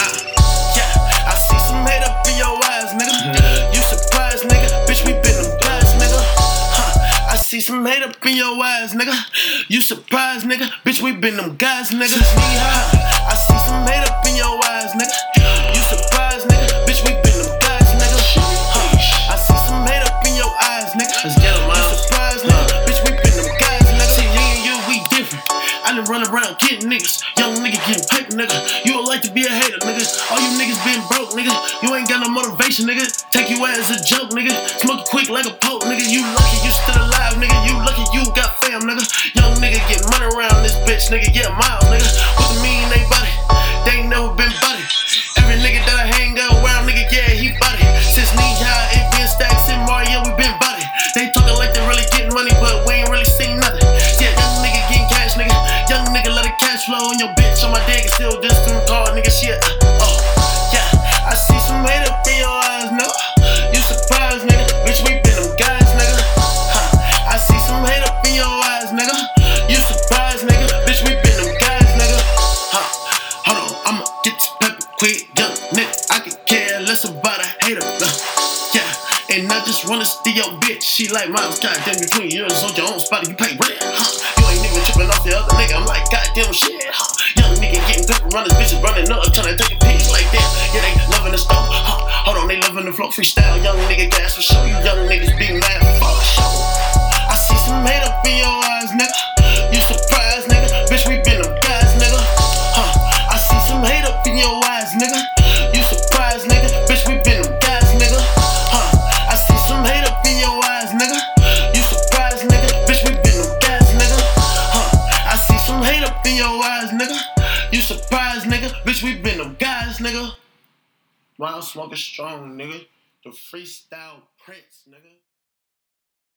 Ah, I, see some hate up in your eyes, nigga. You surprised, nigga. Bitch, we been them guys, nigga. Huh, I see some hate up in your eyes, nigga. You surprised, nigga. Bitch, we been them guys, nigga. Huh, I see some hate up. Niggas. Young nigga getting paper, nigga. You would like to be a hater, nigga. All you niggas been broke, nigga. You ain't got no motivation, nigga. Take you as a joke, nigga. Smoke quick like a poke, nigga. You lucky you still alive, nigga. You lucky you got fam, nigga. Young nigga get money around this bitch, nigga. Yeah, miles, nigga. On your bitch on my dick, still distant card, nigga. Shit. Uh, oh, yeah. I see some hate up in your eyes, no. You surprised, nigga. Bitch, we been them guys, nigga. Huh. I see some hate up in your eyes, nigga. You surprised, nigga. Bitch, we been them guys, nigga. Huh. Hold on, I'ma get this pepper quick, young nigga. I could care less about a hater. Uh, yeah. And I just wanna steal your bitch. She like miles, goddamn, between yours on your own spot, you pay rent, huh? You ain't even tripping off the other nigga. I'm like, goddamn shit, huh? Running bitches running up, trying to take a pic like that. Yeah, they loving the stove, huh? Hold on, they loving the flow freestyle. Young nigga gas for sure. You young niggas be mad for sure. I see some hate up in your eyes, nigga. You surprised, nigga? Bitch, we been them guys, nigga. Huh? I see some hate up in your eyes, nigga. You surprised, nigga? Bitch, we been them guys, nigga. Huh? I see some hate up in your eyes, nigga. You surprised, nigga? Bitch, we been them guys, nigga. Huh? I see some hate up in your eyes, surprised, nigga? Bitch, we been them guys, nigga. While smoking strong, nigga. The freestyle prince, nigga.